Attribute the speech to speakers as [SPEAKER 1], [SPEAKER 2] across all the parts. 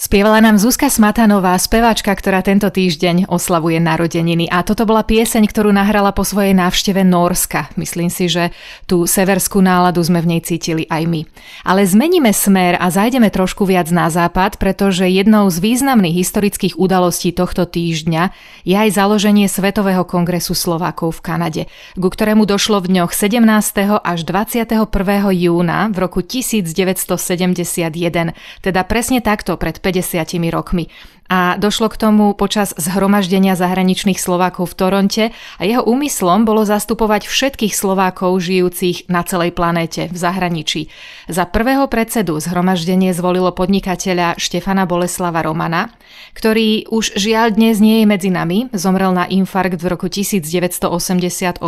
[SPEAKER 1] Spievala nám Zuzka Smatanová, speváčka, ktorá tento týždeň oslavuje narodeniny. A toto bola pieseň, ktorú nahrala po svojej návšteve Norska. Myslím si, že tú severskú náladu sme v nej cítili aj my. Ale zmeníme smer a zajdeme trošku viac na západ, pretože jednou z významných historických udalostí tohto týždňa je aj založenie Svetového kongresu Slovákov v Kanade, ku ktorému došlo v dňoch 17. až 21. júna v roku 1971, teda presne takto pred 50 rokmi a došlo k tomu počas zhromaždenia zahraničných Slovákov v Toronte a jeho úmyslom bolo zastupovať všetkých Slovákov žijúcich na celej planéte v zahraničí. Za prvého predsedu zhromaždenie zvolilo podnikateľa Štefana Boleslava Romana, ktorý už žiaľ dnes nie je medzi nami, zomrel na infarkt v roku 1988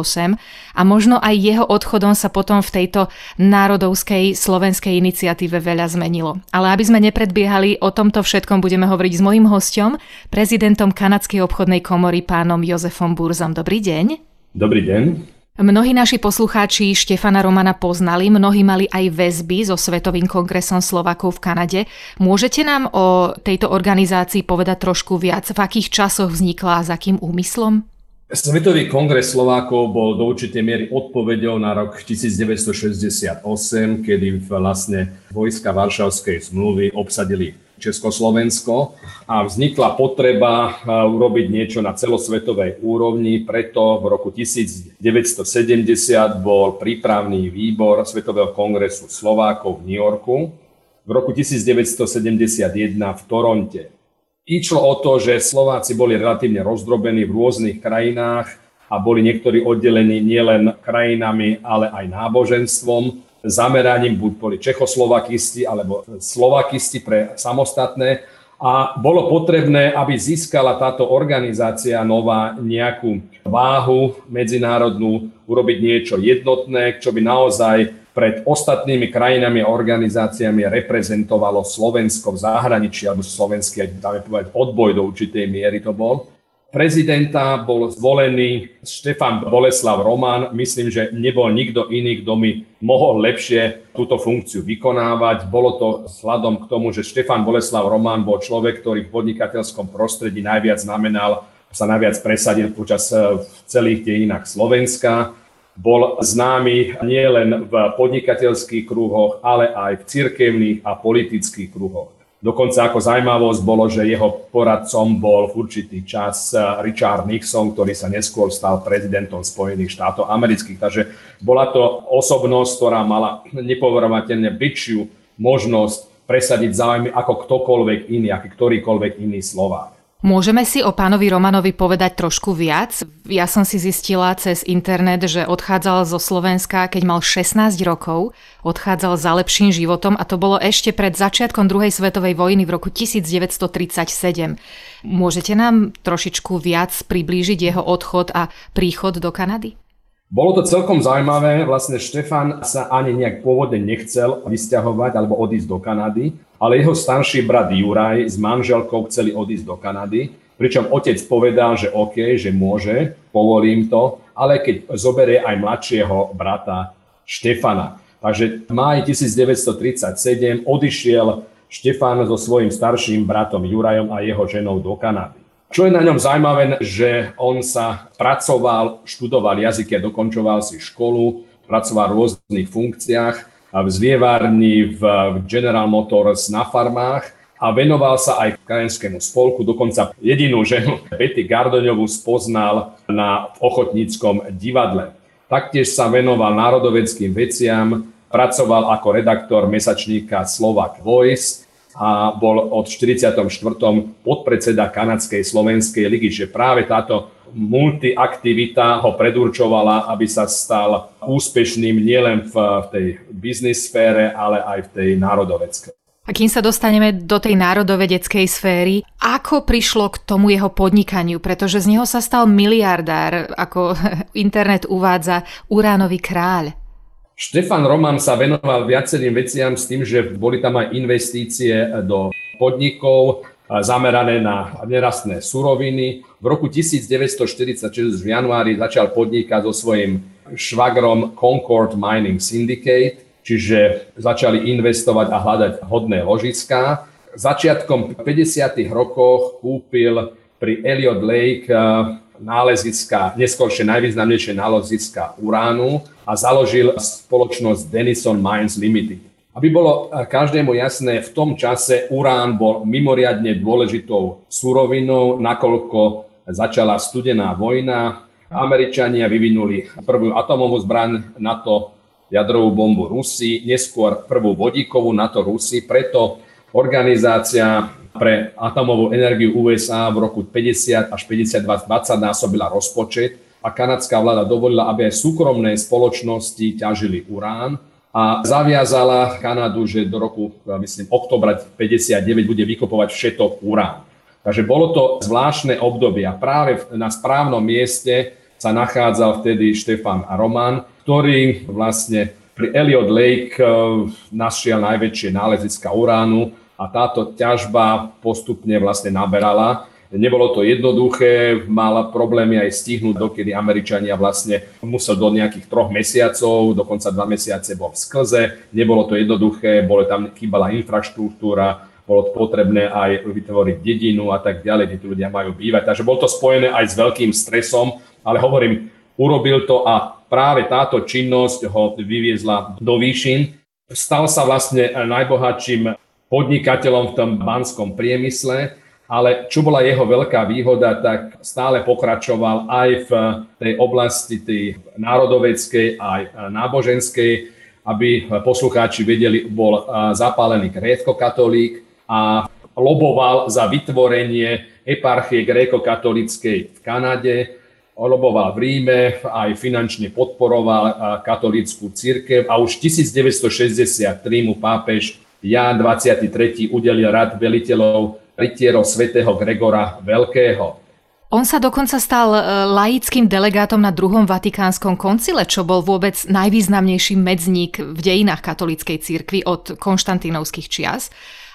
[SPEAKER 1] a možno aj jeho odchodom sa potom v tejto národovskej slovenskej iniciatíve veľa zmenilo. Ale aby sme nepredbiehali, o tomto všetkom budeme hovoriť s mojím hosťom, prezidentom Kanadskej obchodnej komory pánom Jozefom Burzom. Dobrý deň.
[SPEAKER 2] Dobrý deň.
[SPEAKER 1] Mnohí naši poslucháči Štefana Romana poznali, mnohí mali aj väzby so Svetovým kongresom Slovakov v Kanade. Môžete nám o tejto organizácii povedať trošku viac? V akých časoch vznikla a s akým úmyslom?
[SPEAKER 2] Svetový kongres Slovákov bol do určitej miery odpovedou na rok 1968, kedy vlastne vojska Varšavskej zmluvy obsadili Československo a vznikla potreba eh, urobiť niečo na celosvetovej úrovni, preto v roku 1970 bol prípravný výbor Svetového kongresu Slovákov v New Yorku, v roku 1971 v Toronte. Išlo o to, že Slováci boli relatívne rozdrobení v rôznych krajinách a boli niektorí oddelení nielen krajinami, ale aj náboženstvom zameraním buď boli Čechoslovakisti alebo Slovakisti pre samostatné. A bolo potrebné, aby získala táto organizácia nová nejakú váhu medzinárodnú, urobiť niečo jednotné, čo by naozaj pred ostatnými krajinami a organizáciami reprezentovalo Slovensko v zahraničí, alebo slovenský, dáme povedať, odboj do určitej miery to bol prezidenta bol zvolený Štefan Boleslav Roman. Myslím, že nebol nikto iný, kto mi mohol lepšie túto funkciu vykonávať. Bolo to vzhľadom k tomu, že Štefan Boleslav Roman bol človek, ktorý v podnikateľskom prostredí najviac znamenal, sa najviac presadil počas eh, celých dejinách Slovenska. Bol známy nielen v podnikateľských kruhoch, ale aj v cirkevných a politických kruhoch. Dokonca ako zaujímavosť bolo, že jeho poradcom bol v určitý čas eh, Richard Nixon, ktorý sa neskôr stal prezidentom Spojených štátov amerických. Takže bola to osobnosť, ktorá mala nepoverovateľne väčšiu možnosť presadiť záujmy ako ktokoľvek iný, aký ktorýkoľvek iný Slovák.
[SPEAKER 1] Môžeme si o pánovi Romanovi povedať trošku viac? Ja som si zistila cez internet, že odchádzal zo Slovenska, keď mal 16 rokov, odchádzal za lepším životom a to bolo ešte pred začiatkom druhej svetovej vojny v roku 1937. Môžete nám trošičku viac priblížiť jeho odchod a príchod do Kanady?
[SPEAKER 2] Bolo to celkom zaujímavé, vlastne Štefan sa ani nejak pôvodne nechcel vysťahovať alebo odísť do Kanady, ale jeho starší brat Juraj s manželkou chceli odísť do Kanady, pričom otec povedal, že OK, že môže, povolím to, ale keď zoberie aj mladšieho brata Štefana. Takže v máji 1937 odišiel Štefan so svojím starším bratom Jurajom a jeho ženou do Kanady. Čo je na ňom zaujímavé, že on sa pracoval, študoval jazyky a dokončoval si školu, pracoval v rôznych funkciách v zlievárni, v General Motors, na farmách a venoval sa aj krajinskému spolku. Dokonca jedinú ženu, Betty Gardoňovú, spoznal na ochotníckom divadle. Taktiež sa venoval národoveckým veciam, pracoval ako redaktor mesačníka Slovak Voice a bol od 44. podpredseda Kanadskej slovenskej ligy, že práve táto multiaktivita ho predurčovala, aby sa stal úspešným nielen v tej biznis sfére, ale aj v tej národoveckej.
[SPEAKER 1] A kým sa dostaneme do tej národovedeckej sféry, ako prišlo k tomu jeho podnikaniu? Pretože z neho sa stal miliardár, ako internet uvádza, uránový kráľ.
[SPEAKER 2] Štefan Roman sa venoval viacerým veciam s tým, že boli tam aj investície do podnikov zamerané na nerastné suroviny. V roku 1946 v januári začal podnikať so svojím švagrom Concord Mining Syndicate čiže začali investovať a hľadať hodné ložiská. Začiatkom 50. rokoch kúpil pri Elliot Lake eh, náleziska, neskôršie najvýznamnejšie náleziska uránu a založil spoločnosť Denison Mines Limited. Aby bolo eh, každému jasné, v tom čase urán bol mimoriadne dôležitou surovinou, nakoľko začala studená vojna. Američania vyvinuli prvú atomovú zbraň, na to jadrovú bombu Rusi, neskôr prvú vodíkovú NATO Rusi. Preto organizácia pre atomovú energiu USA v roku 50 až 52 20 násobila rozpočet a kanadská vláda dovolila, aby aj súkromné spoločnosti ťažili urán a zaviazala Kanadu, že do roku, myslím, oktobra 59 bude vykopovať všetok urán. Takže bolo to zvláštne obdobie a práve na správnom mieste sa nachádzal vtedy Štefan Roman, ktorý vlastne pri Elliot Lake eh, našiel najväčšie náleziska uránu a táto ťažba postupne vlastne naberala. Nebolo to jednoduché, mal problémy aj stihnúť, dokedy Američania vlastne musel do nejakých troch mesiacov, dokonca dva mesiace bol v sklze. Nebolo to jednoduché, bolo tam chýbala infraštruktúra, bolo potrebné aj vytvoriť dedinu a tak ďalej, kde tí ľudia majú bývať. Takže bolo to spojené aj s veľkým stresom, ale hovorím, urobil to a práve táto činnosť ho vyviezla do výšin. Stal sa vlastne najbohatším podnikateľom v tom banskom priemysle, ale čo bola jeho veľká výhoda, tak stále pokračoval aj v tej oblasti tej národoveckej aj náboženskej, aby poslucháči vedeli, bol zapálený grécko-katolík, a loboval za vytvorenie eparchie gréko-katolíckej v Kanade, loboval v Ríme, aj finančne podporoval katolícku církev a už 1963 mu pápež Ján 23. udelil rad veliteľov rytierov svätého Gregora Veľkého.
[SPEAKER 1] On sa dokonca stal e, laickým delegátom na druhom vatikánskom koncile, čo bol vôbec najvýznamnejší medzník v dejinách katolíckej cirkvi od konštantínovských čias.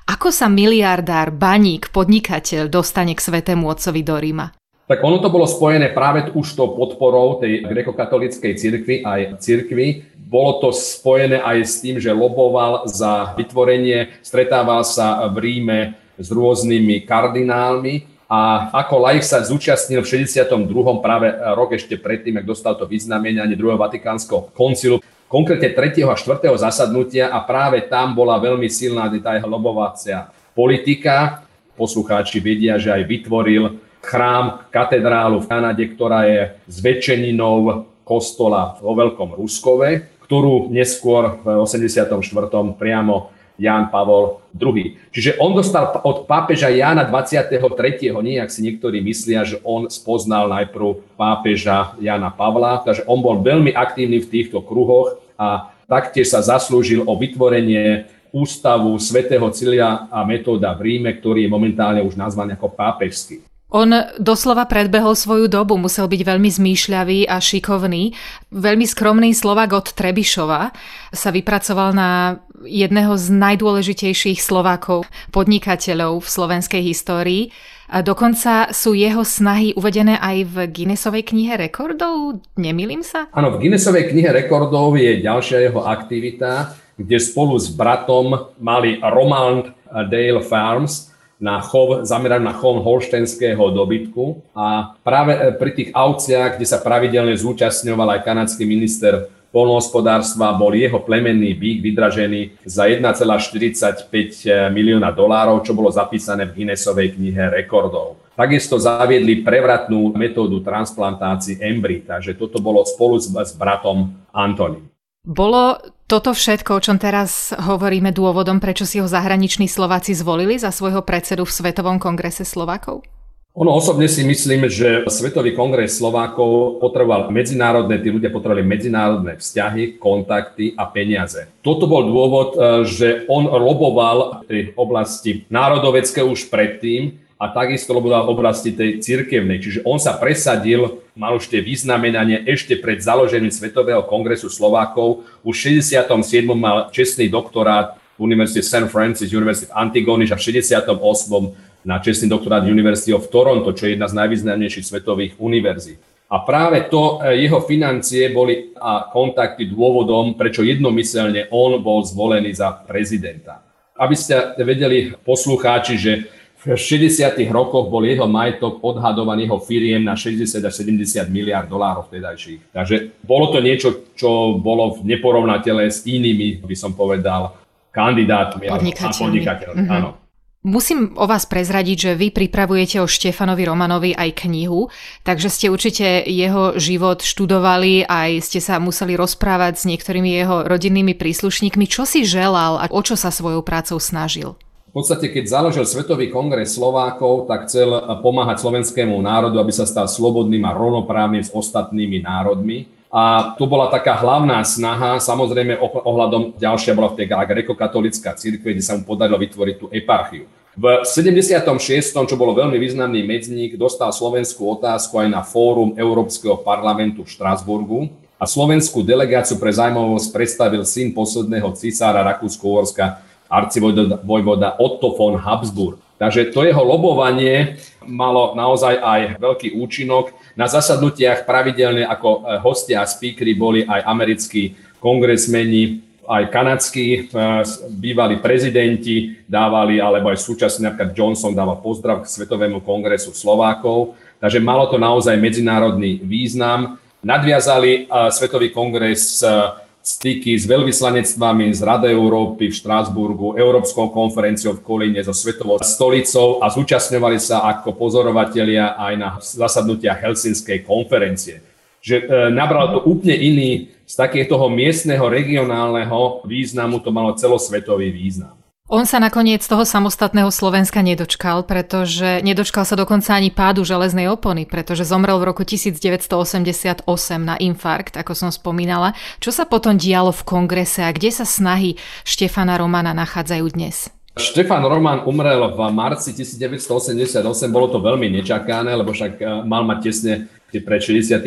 [SPEAKER 1] Ako sa miliardár, baník, podnikateľ dostane k svetému otcovi do Ríma?
[SPEAKER 2] Tak ono to bolo spojené práve už tou podporou tej grekokatolíckej cirkvi aj cirkvi. Bolo to spojené aj s tým, že loboval za vytvorenie, stretával sa v Ríme s rôznymi kardinálmi a ako laik sa zúčastnil v 62. práve rok ešte predtým, ak dostal to vyznamenanie druhého vatikánskeho koncilu konkrétne 3. a 4. zasadnutia a práve tam bola veľmi silná tá lobovacia politika. Poslucháči vedia, že aj vytvoril chrám, katedrálu v Kanade, ktorá je zväčšeninou kostola vo Veľkom Ruskove, ktorú neskôr v 84. priamo Ján Pavol II. Čiže on dostal od pápeža Jána 23. nie, ak si niektorí myslia, že on spoznal najprv pápeža Jána Pavla, takže on bol veľmi aktívny v týchto kruhoch a taktiež sa zaslúžil o vytvorenie ústavu svätého Cilia a metóda v Ríme, ktorý je momentálne už nazvaný ako pápežský.
[SPEAKER 1] On doslova predbehol svoju dobu, musel byť veľmi zmýšľavý a šikovný. Veľmi skromný Slovak od Trebišova sa vypracoval na jedného z najdôležitejších Slovákov, podnikateľov v slovenskej histórii. A dokonca sú jeho snahy uvedené aj v Guinnessovej knihe rekordov, nemýlim sa?
[SPEAKER 2] Áno, v Guinnessovej knihe rekordov je ďalšia jeho aktivita, kde spolu s bratom mali Romand Dale Farms, na chov, zameraný na chov holštenského dobytku a práve e, pri tých aukciách, kde sa pravidelne zúčastňoval aj kanadský minister polnohospodárstva, bol jeho plemenný bík vydražený za 1,45 milióna dolárov, čo bolo zapísané v Guinnessovej knihe rekordov. Takisto zaviedli prevratnú metódu transplantácií embry, takže toto bolo spolu s, s bratom Antonym.
[SPEAKER 1] Bolo toto všetko, o čom teraz hovoríme, dôvodom, prečo si ho zahraniční Slováci zvolili za svojho predsedu v Svetovom kongrese Slovákov?
[SPEAKER 2] Ono osobne si myslím, že Svetový kongres Slovákov potreboval medzinárodné, tí ľudia potrebovali medzinárodné vzťahy, kontakty a peniaze. Toto bol dôvod, e, že on loboval v tej oblasti národovecké už predtým, a takisto loboval v oblasti tej cirkevnej. Čiže on sa presadil, mal už tie vyznamenanie ešte pred založením Svetového kongresu Slovákov. Už v 67. mal čestný doktorát v Univerzite St. Francis, University of Antigonish a v 68. na čestný doktorát University of Toronto, čo je jedna z najvýznamnejších svetových univerzít. A práve to jeho financie boli a kontakty dôvodom, prečo jednomyselne on bol zvolený za prezidenta. Aby ste vedeli poslucháči, že v 60. rokoch bol jeho majetok odhadovaný jeho firiem na 60 až 70 miliard dolárov vtedajších. Takže bolo to niečo, čo bolo neporovnateľné s inými, by som povedal, kandidátmi a podnikateľmi. Mm-hmm. Áno.
[SPEAKER 1] Musím o vás prezradiť, že vy pripravujete o Štefanovi Romanovi aj knihu, takže ste určite jeho život študovali, aj ste sa museli rozprávať s niektorými jeho rodinnými príslušníkmi. Čo si želal a o čo sa svojou prácou snažil?
[SPEAKER 2] Podstate, keď založil Svetový kongres Slovákov, tak chcel pomáhať slovenskému národu, aby sa stal slobodným a rovnoprávnym s ostatnými národmi. A to bola taká hlavná snaha, samozrejme ohľadom ďalšia bola v tej grekokatolická církve, kde sa mu podarilo vytvoriť tú eparchiu. V 76., čo bolo veľmi významný medzník, dostal slovenskú otázku aj na fórum Európskeho parlamentu v Štrásburgu a slovenskú delegáciu pre zájmovosť predstavil syn posledného cisára Rakúsko-Uhorska arcivojvoda Otto von Habsburg. Takže to jeho lobovanie malo naozaj aj veľký účinok. Na zasadnutiach pravidelne ako e, hostia a speakery boli aj americkí kongresmeni, aj kanadskí e, bývalí prezidenti dávali, alebo aj súčasne napríklad Johnson dával pozdrav k Svetovému kongresu Slovákov. Takže malo to naozaj medzinárodný význam. Nadviazali e, Svetový kongres styky s veľvyslanectvami z Rady Európy v Štrásburgu, Európskou konferenciou v Kolíne so Svetovou stolicou a zúčastňovali sa ako pozorovatelia aj na zasadnutiach Helsinskej konferencie. Že e, nabral to úplne iný, z takého toho miestneho, regionálneho významu to malo celosvetový význam.
[SPEAKER 1] On sa nakoniec toho samostatného Slovenska nedočkal, pretože nedočkal sa dokonca ani pádu železnej opony, pretože zomrel v roku 1988 na infarkt, ako som spomínala. Čo sa potom dialo v kongrese a kde sa snahy Štefana Romana nachádzajú dnes?
[SPEAKER 2] Štefan Roman umrel v marci 1988, bolo to veľmi nečakané, lebo však eh, mal mať tesne pred 67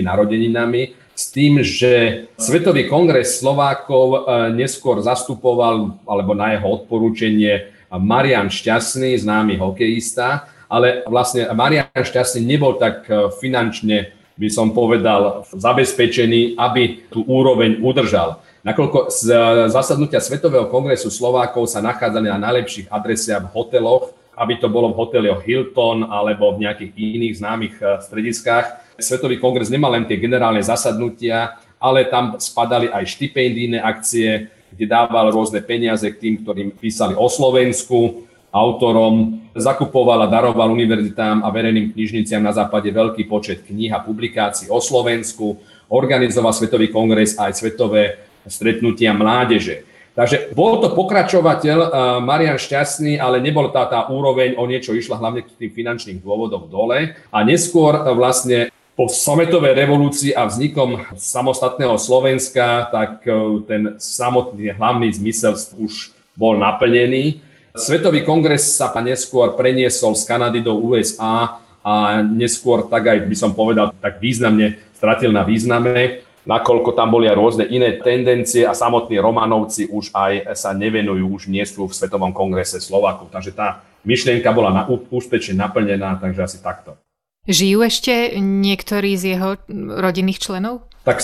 [SPEAKER 2] narodeninami s tým, že Svetový kongres Slovákov e, neskôr zastupoval, alebo na jeho odporúčanie, Marian Šťastný, známy hokejista, ale vlastne Marian Šťastný nebol tak e, finančne, by som povedal, zabezpečený, aby tú úroveň udržal. Nakoľko z zasadnutia Svetového kongresu Slovákov sa nachádzali na najlepších adresiach v hoteloch, aby to bolo v hoteloch Hilton alebo v nejakých iných známych e, strediskách, Svetový kongres nemal len tie generálne zasadnutia, ale tam spadali aj štipendijné akcie, kde dával rôzne peniaze k tým, ktorým písali o Slovensku, autorom, zakupoval a daroval univerzitám a verejným knižniciam na západe veľký počet kníh a publikácií o Slovensku, organizoval Svetový kongres aj svetové stretnutia mládeže. Takže bol to pokračovateľ uh, Marian Šťastný, ale nebol tá, tá úroveň, o niečo išla hlavne k tým finančným dôvodom dole. A neskôr uh, vlastne po sametovej revolúcii a vznikom samostatného Slovenska, tak e, ten samotný hlavný zmysel už bol naplnený. Svetový kongres sa neskôr preniesol z Kanady do USA a neskôr, tak aj by som povedal, tak významne stratil na význame, nakoľko tam boli aj rôzne iné tendencie a samotní Romanovci už aj sa nevenujú, už nie sú v Svetovom kongrese Slovákov. Takže tá myšlienka bola na, úspešne naplnená, takže asi takto.
[SPEAKER 1] Žijú ešte niektorí z jeho rodinných členov?
[SPEAKER 2] Tak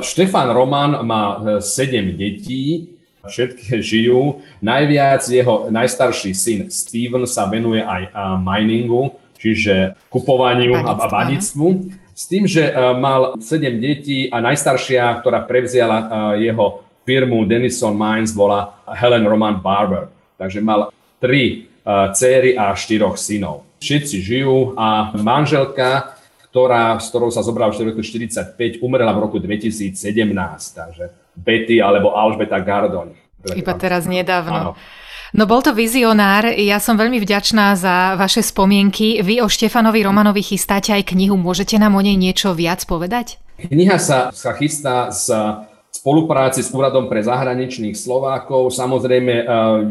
[SPEAKER 2] Štefan Roman má 7 e, detí, všetky žijú. Najviac jeho najstarší syn Steven sa venuje aj miningu, čiže kupovaniu a banictvu. S tým, že e, mal 7 detí a najstaršia, ktorá prevziala e, jeho firmu Denison Mines, bola Helen Roman Barber. Takže mal 3 céry a 4 synov všetci žijú a manželka, ktorá, s ktorou sa zobral v roku 45, umrela v roku 2017. Takže Betty alebo Alžbeta Gardon.
[SPEAKER 1] Iba teraz nedávno. Áno. No bol to vizionár, ja som veľmi vďačná za vaše spomienky. Vy o Štefanovi Romanovi chystáte aj knihu, môžete nám o nej niečo viac povedať?
[SPEAKER 2] Kniha sa, sa chystá z spolupráci s Úradom pre zahraničných Slovákov. Samozrejme, e,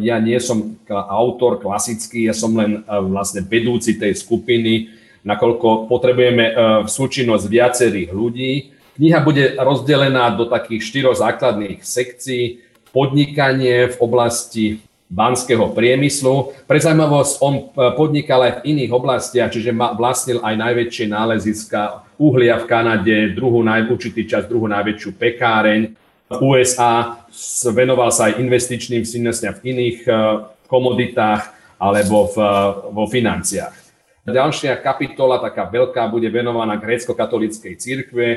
[SPEAKER 2] ja nie som autor klasický, ja som len e, vlastne vedúci tej skupiny, nakoľko potrebujeme e, súčinnosť viacerých ľudí. Kniha bude rozdelená do takých štyroch základných sekcií. Podnikanie v oblasti banského priemyslu. Pre zaujímavosť, on e, podnikal aj v iných oblastiach, čiže vlastnil aj najväčšie náleziska uhlia v Kanade, druhú naj, určitý čas druhú najväčšiu pekáreň. V USA venoval sa aj investičným činnostiam v iných e, komoditách alebo v, vo financiách. Ďalšia kapitola, taká veľká, bude venovaná grécko-katolíckej cirkve.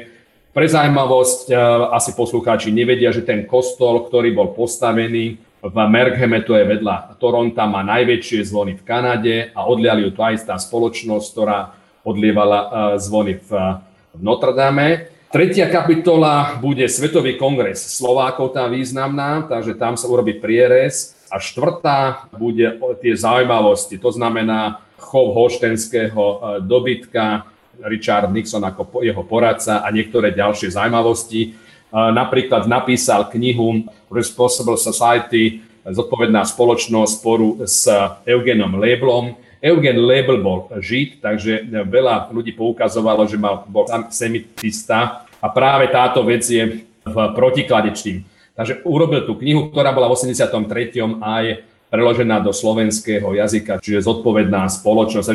[SPEAKER 2] Pre zaujímavosť, asi poslucháči nevedia, že ten kostol, ktorý bol postavený v Mergheme, to je vedľa Toronta, má najväčšie zvony v Kanade a odliali ju to aj tá spoločnosť, ktorá odlievala e, zvony v, v Notre Dame. Tretia kapitola bude Svetový kongres Slovákov, tá významná, takže tam sa urobí prierez. A štvrtá bude tie zaujímavosti, to znamená chov holštenského e, dobytka, Richard Nixon ako jeho poradca a niektoré ďalšie zaujímavosti. Napríklad napísal knihu Responsible Society, zodpovedná spoločnosť sporu s Eugenom Leblom. Eugen Lebel bol žid, takže veľa ľudí poukazovalo, že mal, bol semitista a práve táto vec je v protiklade tým. Takže urobil tú knihu, ktorá bola v 83. aj preložená do slovenského jazyka, čiže zodpovedná spoločnosť.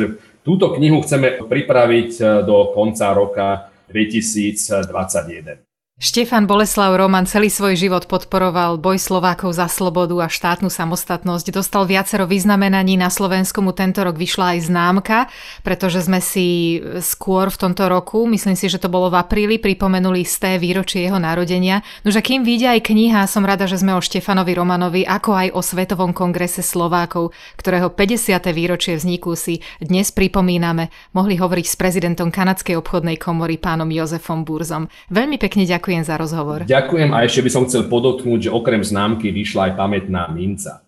[SPEAKER 2] Túto knihu chceme pripraviť do konca roka 2021.
[SPEAKER 1] Štefan Boleslav Roman celý svoj život podporoval boj Slovákov za slobodu a štátnu samostatnosť. Dostal viacero vyznamenaní na Slovensku, mu tento rok vyšla aj známka, pretože sme si skôr v tomto roku, myslím si, že to bolo v apríli, pripomenuli z té výročie jeho narodenia. Nože kým vyjde aj kniha, som rada, že sme o Štefanovi Romanovi, ako aj o Svetovom kongrese Slovákov, ktorého 50. výročie vzniku si dnes pripomíname, mohli hovoriť s prezidentom Kanadskej obchodnej komory pánom Jozefom Burzom. Veľmi pekne ďakujem ďakujem za rozhovor.
[SPEAKER 2] Ďakujem a ešte by som chcel podotknúť, že okrem známky vyšla aj pamätná minca.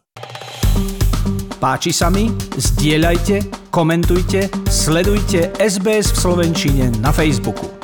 [SPEAKER 3] Páči sa mi? Zdieľajte, komentujte, sledujte SBS v Slovenčine na Facebooku.